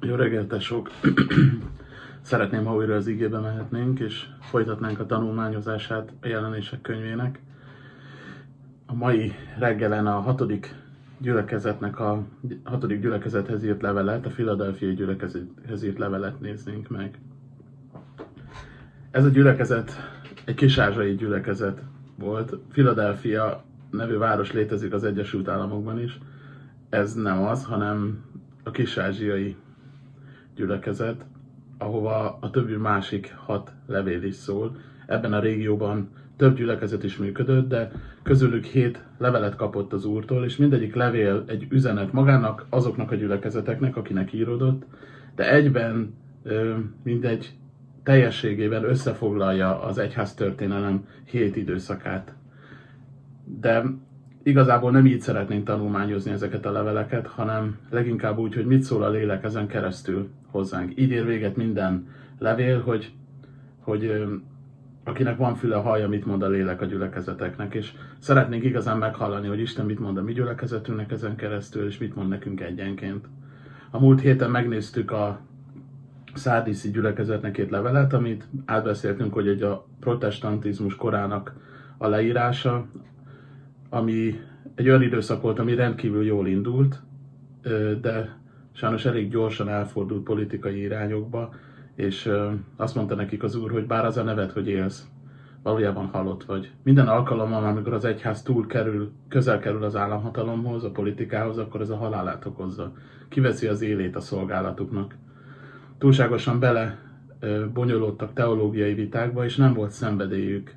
Jó reggelt, tesók! Szeretném, ha újra az igébe mehetnénk, és folytatnánk a tanulmányozását a jelenések könyvének. A mai reggelen a hatodik gyülekezetnek a hatodik gyülekezethez írt levelet, a Filadelfiai gyülekezethez írt levelet néznénk meg. Ez a gyülekezet egy kisázsai gyülekezet volt. Philadelphia nevű város létezik az Egyesült Államokban is. Ez nem az, hanem a kisázsiai gyülekezet, ahova a többi másik hat levél is szól. Ebben a régióban több gyülekezet is működött, de közülük hét levelet kapott az úrtól, és mindegyik levél egy üzenet magának, azoknak a gyülekezeteknek, akinek íródott, de egyben mindegy teljességében összefoglalja az egyház történelem hét időszakát. De igazából nem így szeretnénk tanulmányozni ezeket a leveleket, hanem leginkább úgy, hogy mit szól a lélek ezen keresztül hozzánk. Így ér véget minden levél, hogy, hogy akinek van füle, hallja, mit mond a lélek a gyülekezeteknek, és szeretnénk igazán meghallani, hogy Isten mit mond a mi gyülekezetünknek ezen keresztül, és mit mond nekünk egyenként. A múlt héten megnéztük a szárdiszi gyülekezetnek két levelet, amit átbeszéltünk, hogy egy a protestantizmus korának a leírása, ami egy olyan időszak volt, ami rendkívül jól indult, de sajnos elég gyorsan elfordult politikai irányokba, és azt mondta nekik az úr, hogy bár az a nevet, hogy élsz, valójában halott vagy. Minden alkalommal, amikor az egyház túl kerül, közel kerül az államhatalomhoz, a politikához, akkor ez a halálát okozza. Kiveszi az élét a szolgálatuknak. Túlságosan bele bonyolódtak teológiai vitákba, és nem volt szenvedélyük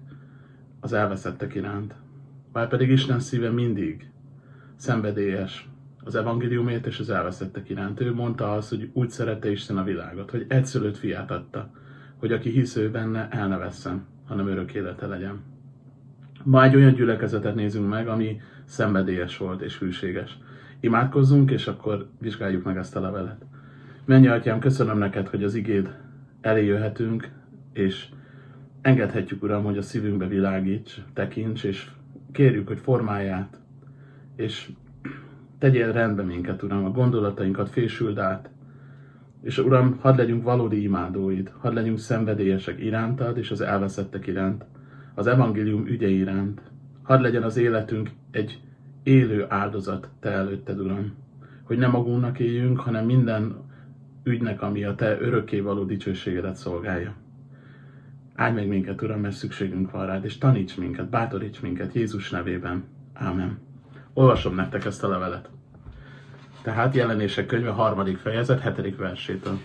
az elveszettek iránt. Bár pedig Isten szíve mindig szenvedélyes az evangéliumért és az elveszettek iránt. Ő mondta azt, hogy úgy szerette Isten a világot, hogy egyszülött fiát adta, hogy aki hisz ő benne, el ne vesszen, hanem örök élete legyen. Ma egy olyan gyülekezetet nézünk meg, ami szenvedélyes volt és hűséges. Imádkozzunk, és akkor vizsgáljuk meg ezt a levelet. Mennyi atyám, köszönöm neked, hogy az igéd elé jöhetünk, és engedhetjük, Uram, hogy a szívünkbe világíts, tekints, és kérjük, hogy formáját, és tegyél rendbe minket, Uram, a gondolatainkat fésüld át, és Uram, hadd legyünk valódi imádóid, hadd legyünk szenvedélyesek irántad és az elveszettek iránt, az evangélium ügye iránt. Hadd legyen az életünk egy élő áldozat Te előtted, Uram, hogy nem magunknak éljünk, hanem minden ügynek, ami a Te örökkévaló dicsőségedet szolgálja. Állj meg minket, Uram, mert szükségünk van rád, és taníts minket, bátoríts minket Jézus nevében. Ámen. Olvasom nektek ezt a levelet. Tehát jelenések könyve harmadik fejezet, hetedik versétől.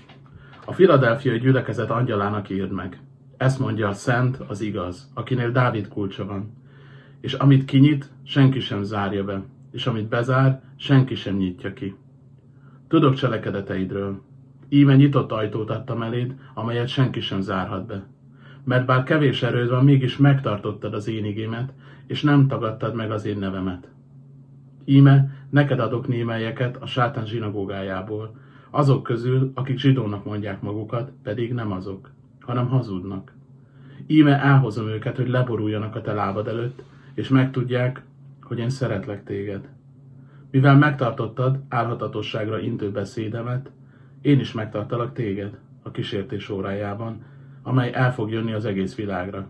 A filadelfiai gyülekezet angyalának írd meg. Ezt mondja a szent, az igaz, akinél Dávid kulcsa van. És amit kinyit, senki sem zárja be, és amit bezár, senki sem nyitja ki. Tudok cselekedeteidről. Íme nyitott ajtót adtam eléd, amelyet senki sem zárhat be mert bár kevés erőd van, mégis megtartottad az én igémet, és nem tagadtad meg az én nevemet. Íme, neked adok némelyeket a sátán zsinagógájából, azok közül, akik zsidónak mondják magukat, pedig nem azok, hanem hazudnak. Íme elhozom őket, hogy leboruljanak a te lábad előtt, és megtudják, hogy én szeretlek téged. Mivel megtartottad álhatatosságra intő beszédemet, én is megtartalak téged a kísértés órájában, amely el fog jönni az egész világra,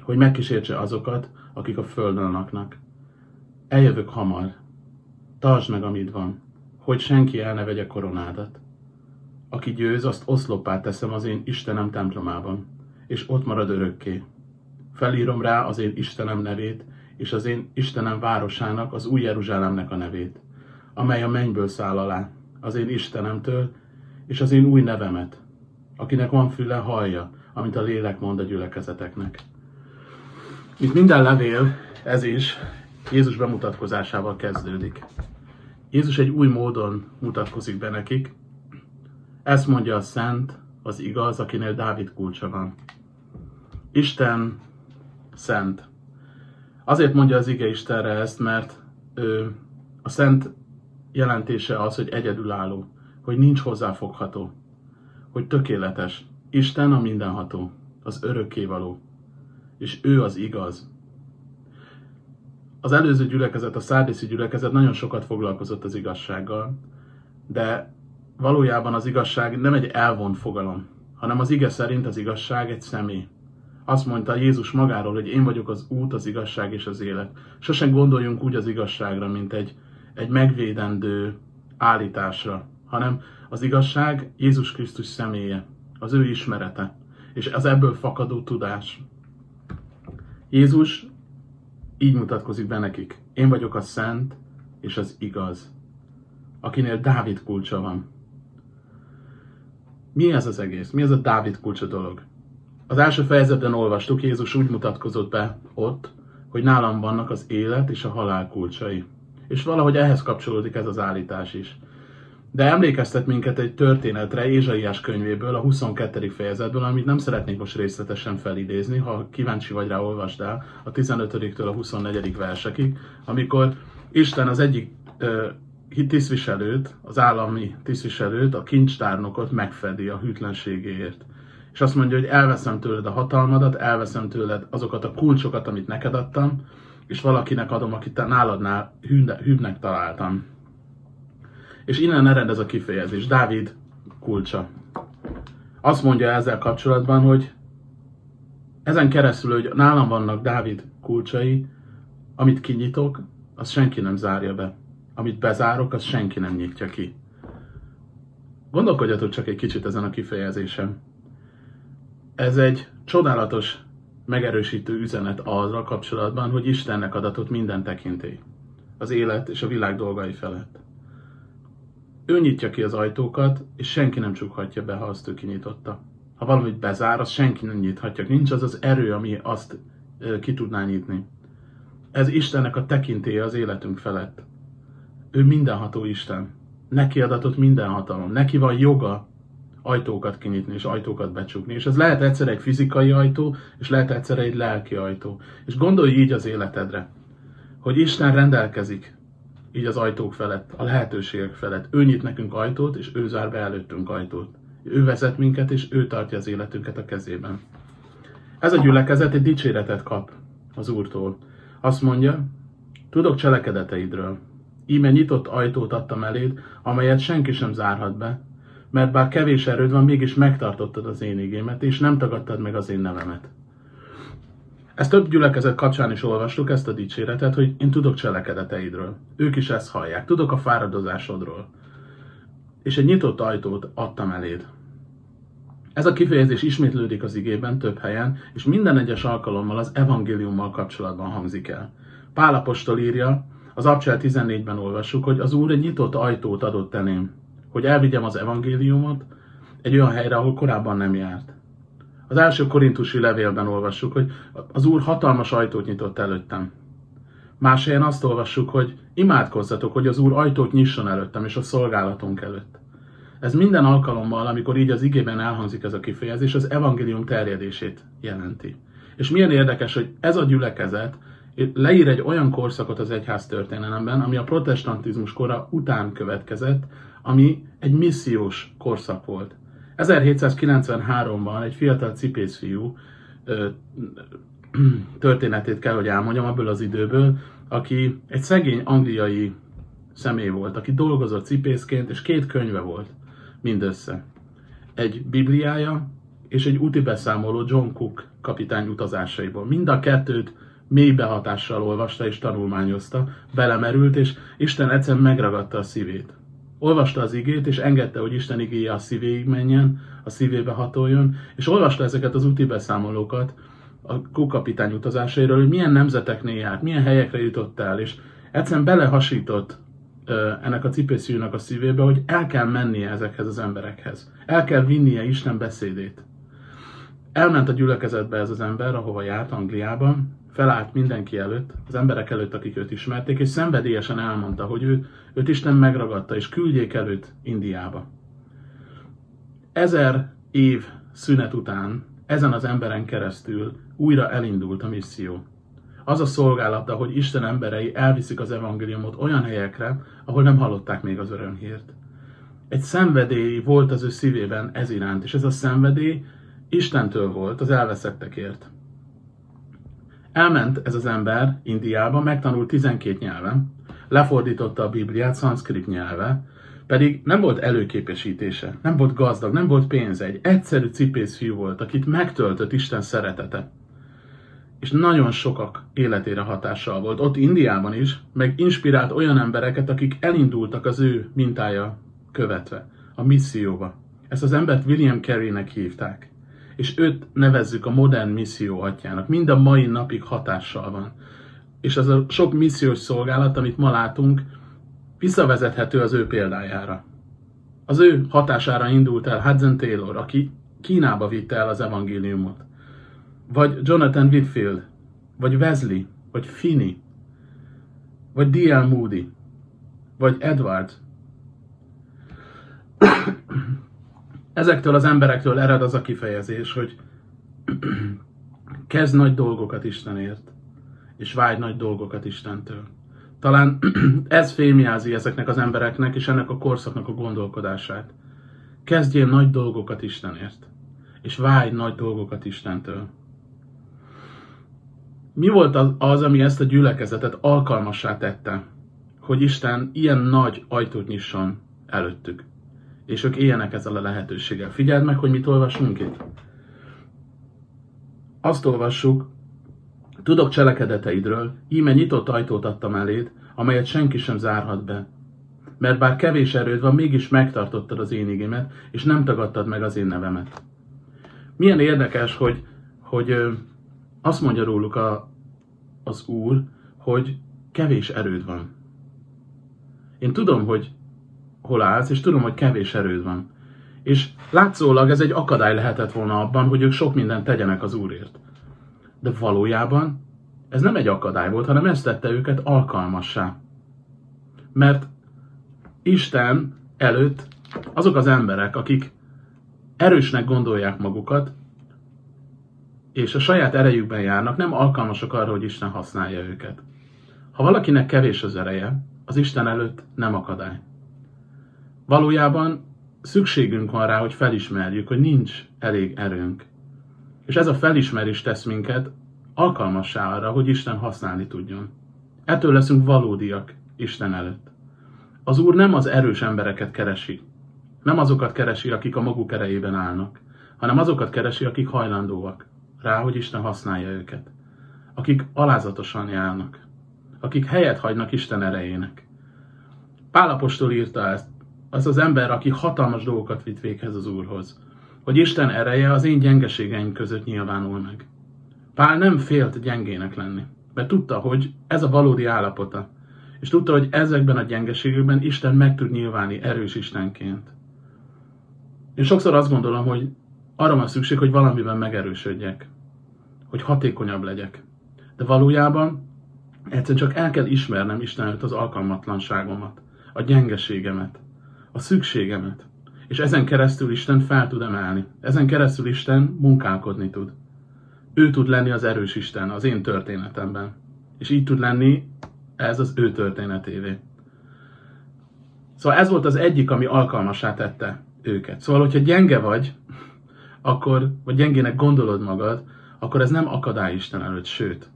hogy megkísértse azokat, akik a földön laknak. Eljövök hamar. Tartsd meg, amit van, hogy senki el ne vegye koronádat. Aki győz, azt oszloppá teszem az én Istenem templomában, és ott marad örökké. Felírom rá az én Istenem nevét, és az én Istenem városának, az új Jeruzsálemnek a nevét, amely a mennyből száll alá, az én Istenemtől, és az én új nevemet, Akinek van füle, hallja, amit a lélek mond a gyülekezeteknek. Mint minden levél, ez is Jézus bemutatkozásával kezdődik. Jézus egy új módon mutatkozik be nekik. Ezt mondja a szent, az igaz, akinél Dávid kulcsa van. Isten szent. Azért mondja az ige Istenre ezt, mert ő, a szent jelentése az, hogy egyedülálló, hogy nincs hozzáfogható hogy tökéletes, Isten a mindenható, az örökkévaló, és ő az igaz. Az előző gyülekezet, a szárdiszi gyülekezet nagyon sokat foglalkozott az igazsággal, de valójában az igazság nem egy elvont fogalom, hanem az ige szerint az igazság egy személy. Azt mondta Jézus magáról, hogy én vagyok az út, az igazság és az élet. Sosem gondoljunk úgy az igazságra, mint egy, egy megvédendő állításra, hanem az igazság Jézus Krisztus személye, az ő ismerete, és az ebből fakadó tudás. Jézus így mutatkozik be nekik. Én vagyok a szent és az igaz, akinél Dávid kulcsa van. Mi ez az egész? Mi ez a Dávid kulcsa dolog? Az első fejezetben olvastuk, Jézus úgy mutatkozott be ott, hogy nálam vannak az élet és a halál kulcsai. És valahogy ehhez kapcsolódik ez az állítás is. De emlékeztet minket egy történetre Ézsaiás könyvéből, a 22. fejezetből, amit nem szeretnék most részletesen felidézni, ha kíváncsi vagy rá, olvasd el, a 15-től a 24. versekig, amikor Isten az egyik ö, tisztviselőt, az állami tisztviselőt, a kincstárnokot megfedi a hűtlenségéért. És azt mondja, hogy elveszem tőled a hatalmadat, elveszem tőled azokat a kulcsokat, amit neked adtam, és valakinek adom, akit te náladnál hűbnek találtam. És innen ered ez a kifejezés, Dávid kulcsa. Azt mondja ezzel kapcsolatban, hogy ezen keresztül, hogy nálam vannak Dávid kulcsai, amit kinyitok, az senki nem zárja be. Amit bezárok, az senki nem nyitja ki. Gondolkodjatok csak egy kicsit ezen a kifejezésen. Ez egy csodálatos, megerősítő üzenet arra kapcsolatban, hogy Istennek adatott minden tekintély. Az élet és a világ dolgai felett. Ő nyitja ki az ajtókat, és senki nem csukhatja be, ha azt ő kinyitotta. Ha valamit bezár, az senki nem nyithatja. Nincs az az erő, ami azt ki tudná nyitni. Ez Istennek a tekintélye az életünk felett. Ő mindenható Isten. Neki adatott minden hatalom. Neki van joga ajtókat kinyitni és ajtókat becsukni. És ez lehet egyszer egy fizikai ajtó, és lehet egyszer egy lelki ajtó. És gondolj így az életedre, hogy Isten rendelkezik így az ajtók felett, a lehetőségek felett. Ő nyit nekünk ajtót, és ő zár be előttünk ajtót. Ő vezet minket, és ő tartja az életünket a kezében. Ez a gyülekezet egy dicséretet kap az Úrtól. Azt mondja, tudok cselekedeteidről. Íme nyitott ajtót adtam eléd, amelyet senki sem zárhat be, mert bár kevés erőd van, mégis megtartottad az én igémet, és nem tagadtad meg az én nevemet. Ezt több gyülekezet kapcsán is olvastuk, ezt a dicséretet, hogy én tudok cselekedeteidről. Ők is ezt hallják. Tudok a fáradozásodról. És egy nyitott ajtót adtam eléd. Ez a kifejezés ismétlődik az igében több helyen, és minden egyes alkalommal az evangéliummal kapcsolatban hangzik el. Pálapostól írja, az Abcsel 14-ben olvassuk, hogy az Úr egy nyitott ajtót adott elém, hogy elvigyem az evangéliumot egy olyan helyre, ahol korábban nem járt. Az első korintusi levélben olvassuk, hogy az Úr hatalmas ajtót nyitott előttem. Más helyen azt olvassuk, hogy imádkozzatok, hogy az Úr ajtót nyisson előttem és a szolgálatunk előtt. Ez minden alkalommal, amikor így az igében elhangzik ez a kifejezés, az evangélium terjedését jelenti. És milyen érdekes, hogy ez a gyülekezet leír egy olyan korszakot az egyház történelemben, ami a protestantizmus kora után következett, ami egy missziós korszak volt. 1793-ban egy fiatal cipészfiú történetét kell, hogy elmondjam abból az időből, aki egy szegény angliai személy volt, aki dolgozott cipészként, és két könyve volt mindössze. Egy bibliája és egy úti beszámoló John Cook kapitány utazásaiból. Mind a kettőt mély behatással olvasta és tanulmányozta, belemerült, és Isten egyszer megragadta a szívét. Olvasta az igét, és engedte, hogy Isten igéje a szívéig menjen, a szívébe hatoljon, és olvasta ezeket az úti beszámolókat a kókapitány utazásairól, hogy milyen nemzeteknél járt, milyen helyekre jutott el, és egyszerűen belehasított ennek a cipőszűnek a szívébe, hogy el kell mennie ezekhez az emberekhez. El kell vinnie Isten beszédét. Elment a gyülekezetbe ez az ember, ahova járt Angliában, felállt mindenki előtt, az emberek előtt, akik őt ismerték, és szenvedélyesen elmondta, hogy ő, őt Isten megragadta, és küldjék előtt Indiába. Ezer év szünet után ezen az emberen keresztül újra elindult a misszió. Az a szolgálata, hogy Isten emberei elviszik az evangéliumot olyan helyekre, ahol nem hallották még az örömhírt. Egy szenvedély volt az ő szívében ez iránt, és ez a szenvedély Istentől volt az elveszettekért. Elment ez az ember Indiába, megtanult 12 nyelven, lefordította a Bibliát szanszkrit nyelve, Pedig nem volt előképesítése, nem volt gazdag, nem volt pénze, egy egyszerű cipész fiú volt, akit megtöltött Isten szeretete. És nagyon sokak életére hatással volt. Ott Indiában is, meg inspirált olyan embereket, akik elindultak az ő mintája követve, a misszióba. Ezt az embert William Carey-nek hívták. És őt nevezzük a modern misszió atyának. Mind a mai napig hatással van. És az a sok missziós szolgálat, amit ma látunk, visszavezethető az ő példájára. Az ő hatására indult el Hudson Taylor, aki Kínába vitte el az evangéliumot. Vagy Jonathan Whitfield, vagy Wesley, vagy Finney, vagy D.L. Moody, vagy Edward. Ezektől az emberektől ered az a kifejezés, hogy kezd nagy dolgokat Istenért, és vágy nagy dolgokat Istentől. Talán ez fémjelzi ezeknek az embereknek és ennek a korszaknak a gondolkodását. Kezdjél nagy dolgokat Istenért, és vágy nagy dolgokat Istentől. Mi volt az, az, ami ezt a gyülekezetet alkalmassá tette, hogy Isten ilyen nagy ajtót nyisson előttük, és ők éljenek ezzel a lehetőséggel. Figyeld meg, hogy mit olvasunk itt. Azt olvassuk, Tudok cselekedeteidről, íme nyitott ajtót adtam eléd, amelyet senki sem zárhat be. Mert bár kevés erőd van, mégis megtartottad az én igémet, és nem tagadtad meg az én nevemet. Milyen érdekes, hogy, hogy azt mondja róluk a, az Úr, hogy kevés erőd van. Én tudom, hogy hol állsz, és tudom, hogy kevés erőd van. És látszólag ez egy akadály lehetett volna abban, hogy ők sok mindent tegyenek az Úrért. De valójában ez nem egy akadály volt, hanem ez tette őket alkalmassá. Mert Isten előtt azok az emberek, akik erősnek gondolják magukat, és a saját erejükben járnak, nem alkalmasak arra, hogy Isten használja őket. Ha valakinek kevés az ereje, az Isten előtt nem akadály. Valójában szükségünk van rá, hogy felismerjük, hogy nincs elég erőnk. És ez a felismerés tesz minket alkalmassá arra, hogy Isten használni tudjon. Ettől leszünk valódiak Isten előtt. Az Úr nem az erős embereket keresi, nem azokat keresi, akik a maguk erejében állnak, hanem azokat keresi, akik hajlandóak rá, hogy Isten használja őket. Akik alázatosan járnak, akik helyet hagynak Isten erejének. Pálapostól írta ezt, az az ember, aki hatalmas dolgokat vitt véghez az Úrhoz, hogy Isten ereje az én gyengeségeim között nyilvánul meg. Pál nem félt gyengének lenni, mert tudta, hogy ez a valódi állapota, és tudta, hogy ezekben a gyengeségekben Isten meg tud nyilvánni erős Istenként. Én sokszor azt gondolom, hogy arra van szükség, hogy valamiben megerősödjek, hogy hatékonyabb legyek. De valójában egyszerűen csak el kell ismernem Isten előtt az alkalmatlanságomat, a gyengeségemet, a szükségemet. És ezen keresztül Isten fel tud emelni. Ezen keresztül Isten munkálkodni tud. Ő tud lenni az erős Isten az én történetemben. És így tud lenni ez az ő történetévé. Szóval ez volt az egyik, ami alkalmasá tette őket. Szóval, hogyha gyenge vagy, akkor, vagy gyengének gondolod magad, akkor ez nem akadály Isten előtt, sőt,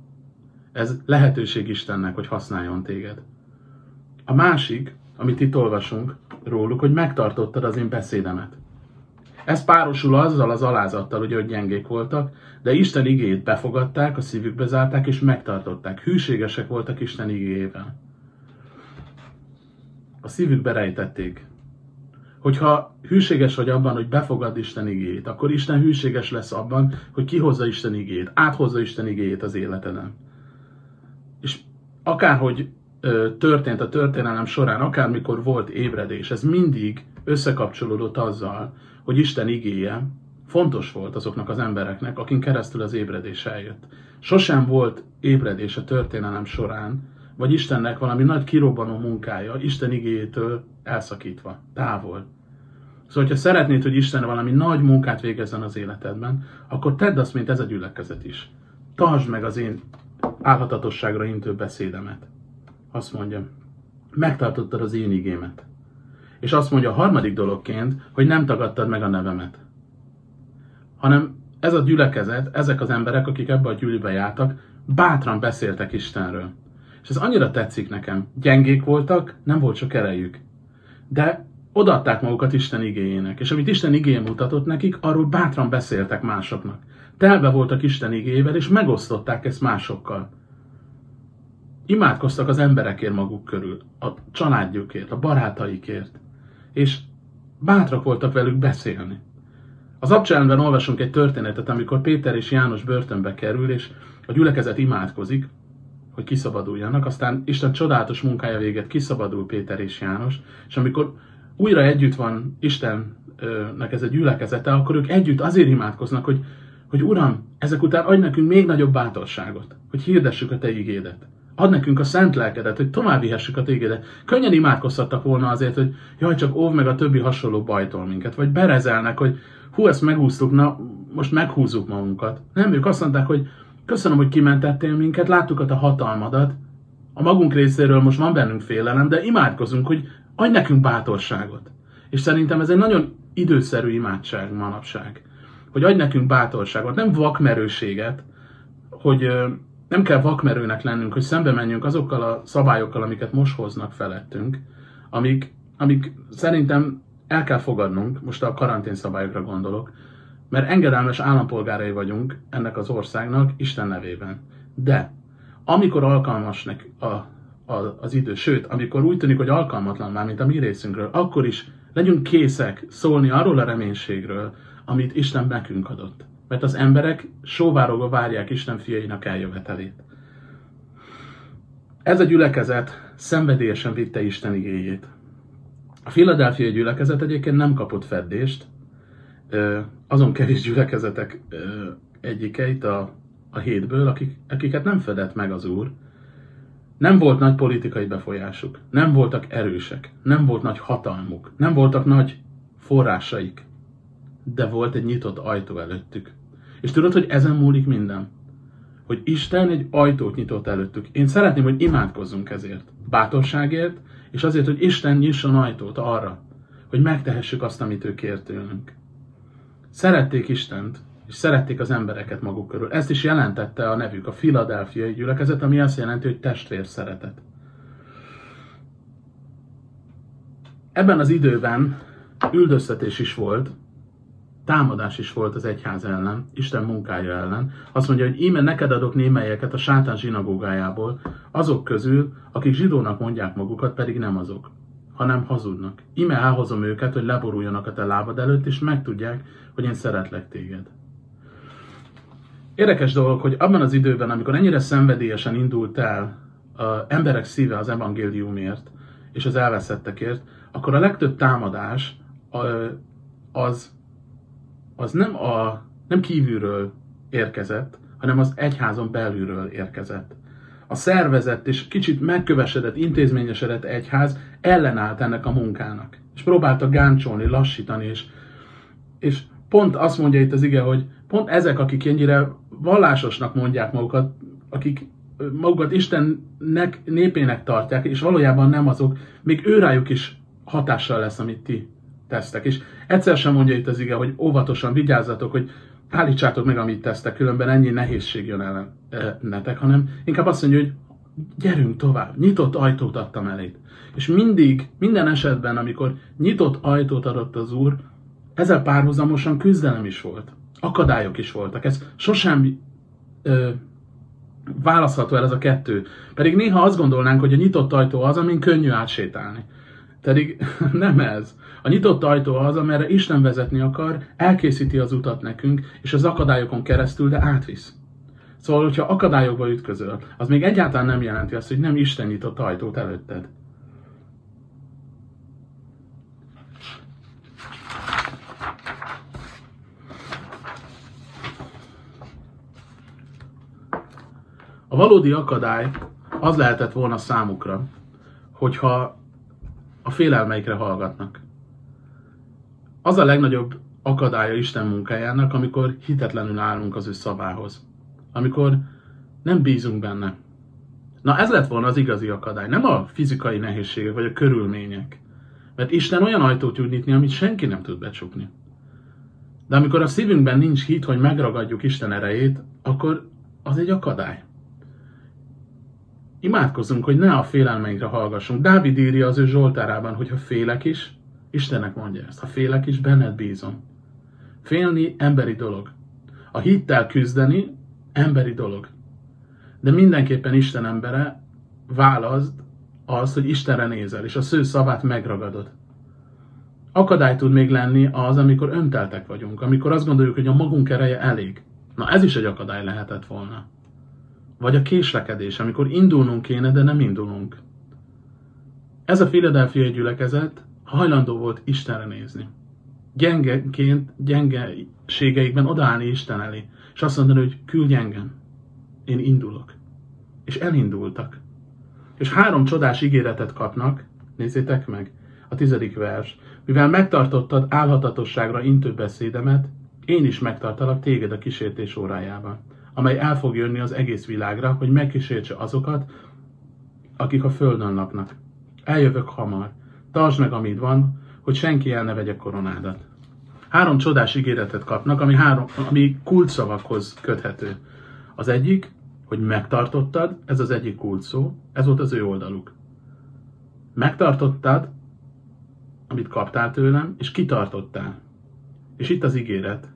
ez lehetőség Istennek, hogy használjon téged. A másik, amit itt olvasunk róluk, hogy megtartottad az én beszédemet. Ez párosul azzal az alázattal, ugye, hogy gyengék voltak, de Isten igéjét befogadták, a szívükbe zárták és megtartották. Hűségesek voltak Isten igéjével. A szívükbe rejtették. Hogyha hűséges vagy abban, hogy befogad Isten igéjét, akkor Isten hűséges lesz abban, hogy kihozza Isten igéjét, áthozza Isten igéjét az életeden. És akárhogy történt a történelem során, akármikor volt ébredés, ez mindig összekapcsolódott azzal, hogy Isten igéje fontos volt azoknak az embereknek, akin keresztül az ébredés eljött. Sosem volt ébredés a történelem során, vagy Istennek valami nagy kirobbanó munkája Isten igéjétől elszakítva, távol. Szóval, hogyha szeretnéd, hogy Isten valami nagy munkát végezzen az életedben, akkor tedd azt, mint ez a gyülekezet is. Tartsd meg az én álhatatosságra intő beszédemet. Azt mondja, megtartottad az én igémet. És azt mondja a harmadik dologként, hogy nem tagadtad meg a nevemet. Hanem ez a gyülekezet, ezek az emberek, akik ebbe a gyűlibe jártak, bátran beszéltek Istenről. És ez annyira tetszik nekem. Gyengék voltak, nem volt sok erejük. De odaadták magukat Isten igényének, és amit Isten igény mutatott nekik, arról bátran beszéltek másoknak. Telve voltak Isten igével, és megosztották ezt másokkal. Imádkoztak az emberekért maguk körül, a családjukért, a barátaikért, és bátrak voltak velük beszélni. Az abcsálandban olvasunk egy történetet, amikor Péter és János börtönbe kerül, és a gyülekezet imádkozik, hogy kiszabaduljanak, aztán Isten csodálatos munkája véget kiszabadul Péter és János, és amikor újra együtt van Istennek ez a gyülekezete, akkor ők együtt azért imádkoznak, hogy, hogy Uram, ezek után adj nekünk még nagyobb bátorságot, hogy hirdessük a Te igédet. Ad nekünk a szent lelkedet, hogy tovább vihessük a téged. Könnyen imádkozhattak volna azért, hogy jaj, csak óv meg a többi hasonló bajtól minket. Vagy berezelnek, hogy hú, ezt meghúztuk, na most meghúzzuk magunkat. Nem, ők azt mondták, hogy köszönöm, hogy kimentettél minket, láttuk a te hatalmadat. A magunk részéről most van bennünk félelem, de imádkozunk, hogy adj nekünk bátorságot. És szerintem ez egy nagyon időszerű imádság manapság. Hogy adj nekünk bátorságot, nem vakmerőséget, hogy nem kell vakmerőnek lennünk, hogy szembe menjünk azokkal a szabályokkal, amiket most hoznak felettünk, amik, amik szerintem el kell fogadnunk, most a karantén szabályokra gondolok, mert engedelmes állampolgárai vagyunk ennek az országnak Isten nevében. De amikor alkalmas a, a, az idő, sőt, amikor úgy tűnik, hogy alkalmatlan már, mint a mi részünkről, akkor is legyünk készek szólni arról a reménységről, amit Isten nekünk adott mert az emberek sóvárogva várják Isten fiainak eljövetelét. Ez a gyülekezet szenvedélyesen vitte Isten igéjét. A Philadelphia gyülekezet egyébként nem kapott feddést, azon kevés gyülekezetek egyikeit a, a hétből, akik, akiket nem fedett meg az Úr. Nem volt nagy politikai befolyásuk, nem voltak erősek, nem volt nagy hatalmuk, nem voltak nagy forrásaik, de volt egy nyitott ajtó előttük. És tudod, hogy ezen múlik minden? Hogy Isten egy ajtót nyitott előttük. Én szeretném, hogy imádkozzunk ezért. Bátorságért, és azért, hogy Isten nyisson ajtót arra, hogy megtehessük azt, amit ő kért tőlünk. Szerették Istent, és szerették az embereket maguk körül. Ezt is jelentette a nevük, a Filadelfiai gyülekezet, ami azt jelenti, hogy testvér szeretet. Ebben az időben üldöztetés is volt, támadás is volt az egyház ellen, Isten munkája ellen. Azt mondja, hogy íme neked adok némelyeket a sátán zsinagógájából, azok közül, akik zsidónak mondják magukat, pedig nem azok, hanem hazudnak. Íme elhozom őket, hogy leboruljanak a te lábad előtt, és megtudják, hogy én szeretlek téged. Érdekes dolog, hogy abban az időben, amikor ennyire szenvedélyesen indult el a emberek szíve az evangéliumért és az elveszettekért, akkor a legtöbb támadás az az nem, a, nem kívülről érkezett, hanem az egyházon belülről érkezett. A szervezett és kicsit megkövesedett, intézményesedett egyház ellenállt ennek a munkának. És próbálta gáncsolni, lassítani, és, és pont azt mondja itt az ige, hogy pont ezek, akik ennyire vallásosnak mondják magukat, akik magukat Istennek, népének tartják, és valójában nem azok, még őrájuk is hatással lesz, amit ti tesztek. És egyszer sem mondja itt az ige, hogy óvatosan vigyázzatok, hogy állítsátok meg, amit tesztek, különben ennyi nehézség jön ellenetek, hanem inkább azt mondja, hogy gyerünk tovább, nyitott ajtót adtam elét. És mindig, minden esetben, amikor nyitott ajtót adott az Úr, ezzel párhuzamosan küzdelem is volt. Akadályok is voltak. Ez sosem ö, választható el ez a kettő. Pedig néha azt gondolnánk, hogy a nyitott ajtó az, amin könnyű átsétálni. Pedig nem ez. A nyitott ajtó az, amerre Isten vezetni akar, elkészíti az utat nekünk, és az akadályokon keresztül, de átvisz. Szóval, hogyha akadályokba ütközöl, az még egyáltalán nem jelenti azt, hogy nem Isten nyitott ajtót előtted. A valódi akadály az lehetett volna számukra, hogyha a félelmeikre hallgatnak. Az a legnagyobb akadálya Isten munkájának, amikor hitetlenül állunk az ő szavához. Amikor nem bízunk benne. Na ez lett volna az igazi akadály, nem a fizikai nehézségek vagy a körülmények. Mert Isten olyan ajtót tud nyitni, amit senki nem tud becsukni. De amikor a szívünkben nincs hit, hogy megragadjuk Isten erejét, akkor az egy akadály. Imádkozzunk, hogy ne a félelmeinkre hallgassunk. Dávid írja az ő Zsoltárában, hogy ha félek is, Istennek mondja ezt. Ha félek is, benned bízom. Félni emberi dolog. A hittel küzdeni emberi dolog. De mindenképpen Isten embere választ az, hogy Istenre nézel, és a sző szavát megragadod. Akadály tud még lenni az, amikor önteltek vagyunk, amikor azt gondoljuk, hogy a magunk ereje elég. Na ez is egy akadály lehetett volna. Vagy a késlekedés, amikor indulnunk kéne, de nem indulunk. Ez a Philadelphia gyülekezet hajlandó volt Istenre nézni. Gyengeként, gyengeségeikben odaállni Isten elé, és azt mondani, hogy küldj engem, én indulok. És elindultak. És három csodás ígéretet kapnak, nézzétek meg, a tizedik vers. Mivel megtartottad álhatatosságra intő beszédemet, én is megtartalak téged a kísértés órájában, amely el fog jönni az egész világra, hogy megkísértse azokat, akik a földön laknak. Eljövök hamar. Tartsd meg, amit van, hogy senki el ne vegye koronádat. Három csodás ígéretet kapnak, ami, három, ami kulcsszavakhoz köthető. Az egyik, hogy megtartottad, ez az egyik kulcs szó, ez volt az ő oldaluk. Megtartottad, amit kaptál tőlem, és kitartottál. És itt az ígéret.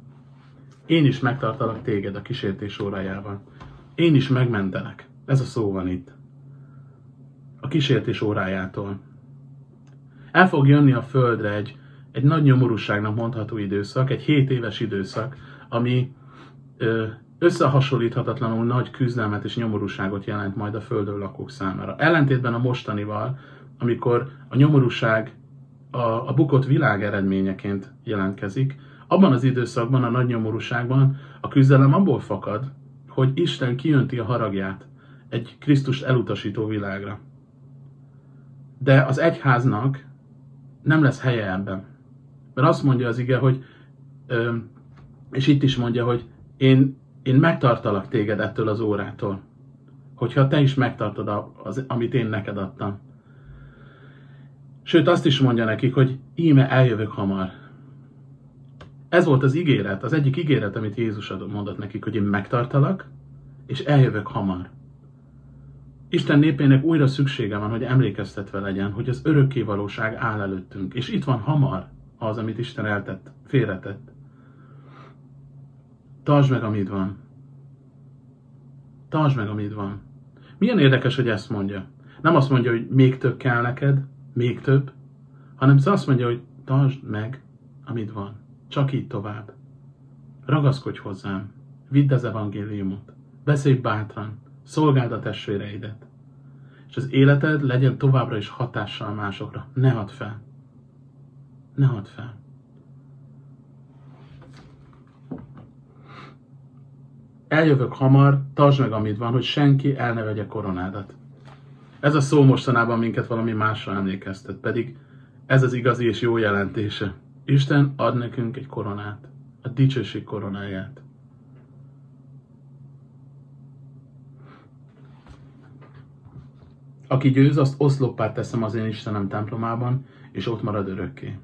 Én is megtartalak téged a kísértés órájában. Én is megmentelek. Ez a szó van itt. A kísértés órájától. El fog jönni a földre egy, egy nagy nyomorúságnak mondható időszak, egy 7 éves időszak, ami összehasonlíthatatlanul nagy küzdelmet és nyomorúságot jelent majd a földön lakók számára. Ellentétben a mostanival, amikor a nyomorúság a, a bukott világ eredményeként jelentkezik, abban az időszakban, a nagy nyomorúságban a küzdelem abból fakad, hogy Isten kijönti a haragját egy Krisztust elutasító világra. De az egyháznak nem lesz helye ebben. Mert azt mondja az ige, hogy, és itt is mondja, hogy én, én megtartalak téged ettől az órától. Hogyha te is megtartod, az, amit én neked adtam. Sőt, azt is mondja nekik, hogy íme eljövök hamar. Ez volt az ígéret, az egyik ígéret, amit Jézus mondott nekik, hogy én megtartalak, és eljövök hamar. Isten népének újra szüksége van, hogy emlékeztetve legyen, hogy az örökké valóság áll előttünk, és itt van hamar az, amit Isten eltett, félretett. Tartsd meg, amit van. Tartsd meg, amit van. Milyen érdekes, hogy ezt mondja. Nem azt mondja, hogy még több kell neked, még több, hanem azt mondja, hogy tartsd meg, amit van. Csak így tovább. Ragaszkodj hozzám, vidd az evangéliumot, beszélj bátran, szolgáld a testvéreidet. És az életed legyen továbbra is hatással másokra. Ne hadd fel. Ne hadd fel. Eljövök hamar, tartsd meg, amit van, hogy senki el ne vegye koronádat. Ez a szó mostanában minket valami másra emlékeztet, pedig ez az igazi és jó jelentése. Isten ad nekünk egy koronát, a dicsőség koronáját. Aki győz, azt oszloppá teszem az én Istenem templomában, és ott marad örökké.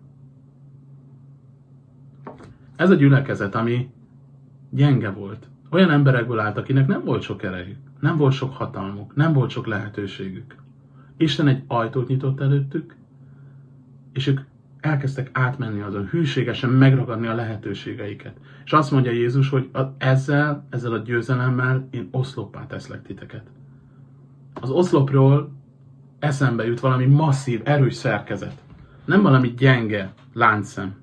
Ez a gyülekezet, ami gyenge volt. Olyan emberekből állt, akinek nem volt sok erejük, nem volt sok hatalmuk, nem volt sok lehetőségük. Isten egy ajtót nyitott előttük, és ők elkezdtek átmenni azon, hűségesen megragadni a lehetőségeiket. És azt mondja Jézus, hogy ezzel, ezzel a győzelemmel én oszloppá teszlek titeket. Az oszlopról eszembe jut valami masszív, erős szerkezet. Nem valami gyenge láncszem,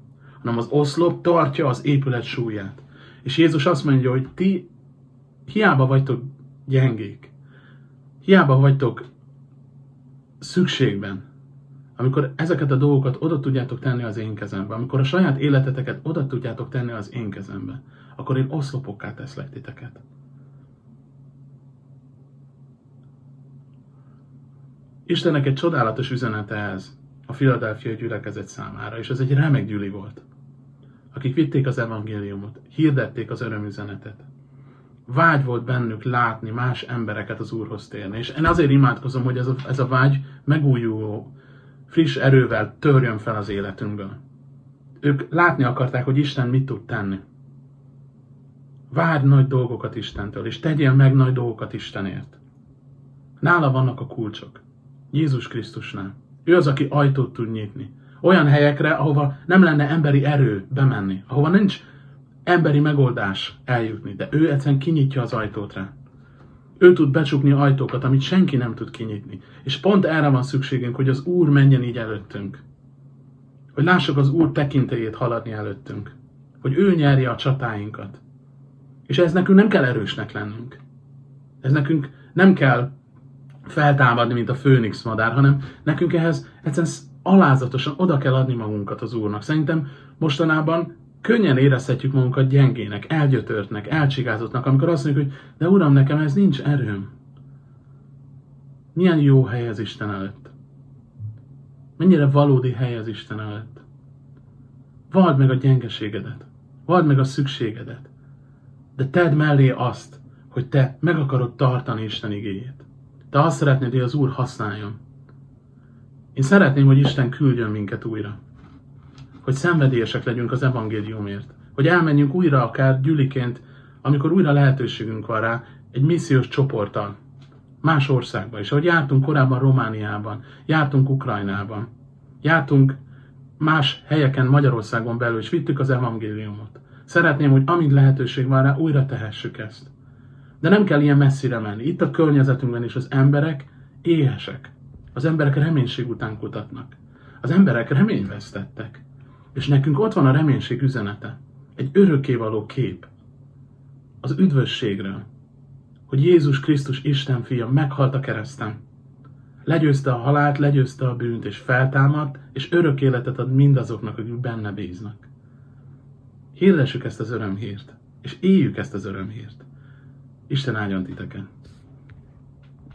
hanem az oszlop tartja az épület súlyát. És Jézus azt mondja, hogy ti hiába vagytok gyengék, hiába vagytok szükségben, amikor ezeket a dolgokat oda tudjátok tenni az én kezembe, amikor a saját életeteket oda tudjátok tenni az én kezembe, akkor én oszlopokká teszlek titeket. Istennek egy csodálatos üzenete ez a Philadelphia gyülekezet számára, és ez egy remek gyüli volt. Akik vitték az evangéliumot, hirdették az örömüzenetet. Vágy volt bennük látni más embereket az Úrhoz térni. És én azért imádkozom, hogy ez a, ez a vágy megújuló, friss erővel törjön fel az életünkből. Ők látni akarták, hogy Isten mit tud tenni. Várj nagy dolgokat Istentől, és tegyél meg nagy dolgokat Istenért. Nála vannak a kulcsok. Jézus Krisztusnál. Ő az, aki ajtót tud nyitni. Olyan helyekre, ahova nem lenne emberi erő bemenni, ahova nincs emberi megoldás eljutni, de ő egyszerűen kinyitja az ajtót rá. Ő tud becsukni ajtókat, amit senki nem tud kinyitni. És pont erre van szükségünk, hogy az Úr menjen így előttünk. Hogy lássuk az Úr tekintélyét haladni előttünk. Hogy ő nyerje a csatáinkat. És ez nekünk nem kell erősnek lennünk. Ez nekünk nem kell feltámadni, mint a főnix madár, hanem nekünk ehhez egyszerűen alázatosan oda kell adni magunkat az Úrnak. Szerintem mostanában könnyen érezhetjük magunkat gyengének, elgyötörtnek, elcsigázottnak, amikor azt mondjuk, hogy de Uram, nekem ez nincs erőm. Milyen jó hely az Isten előtt. Mennyire valódi hely az Isten előtt. Vald meg a gyengeségedet. Vald meg a szükségedet. De tedd mellé azt, hogy te meg akarod tartani Isten igéjét. Te azt szeretnéd, hogy az Úr használjon. Én szeretném, hogy Isten küldjön minket újra. Hogy szenvedélyesek legyünk az evangéliumért. Hogy elmenjünk újra akár gyüliként, amikor újra lehetőségünk van rá, egy missziós csoporttal. Más országban is. Ahogy jártunk korábban Romániában, jártunk Ukrajnában, jártunk más helyeken Magyarországon belül, és vittük az evangéliumot. Szeretném, hogy amint lehetőség van rá, újra tehessük ezt. De nem kell ilyen messzire menni. Itt a környezetünkben is az emberek éhesek. Az emberek reménység után kutatnak. Az emberek reményvesztettek. És nekünk ott van a reménység üzenete. Egy örökkévaló kép. Az üdvösségről. Hogy Jézus Krisztus Isten fia meghalt a kereszten. Legyőzte a halált, legyőzte a bűnt, és feltámadt, és örök életet ad mindazoknak, akik benne bíznak. Hirdessük ezt az örömhírt, és éljük ezt az örömhírt. Isten áldjon titeket!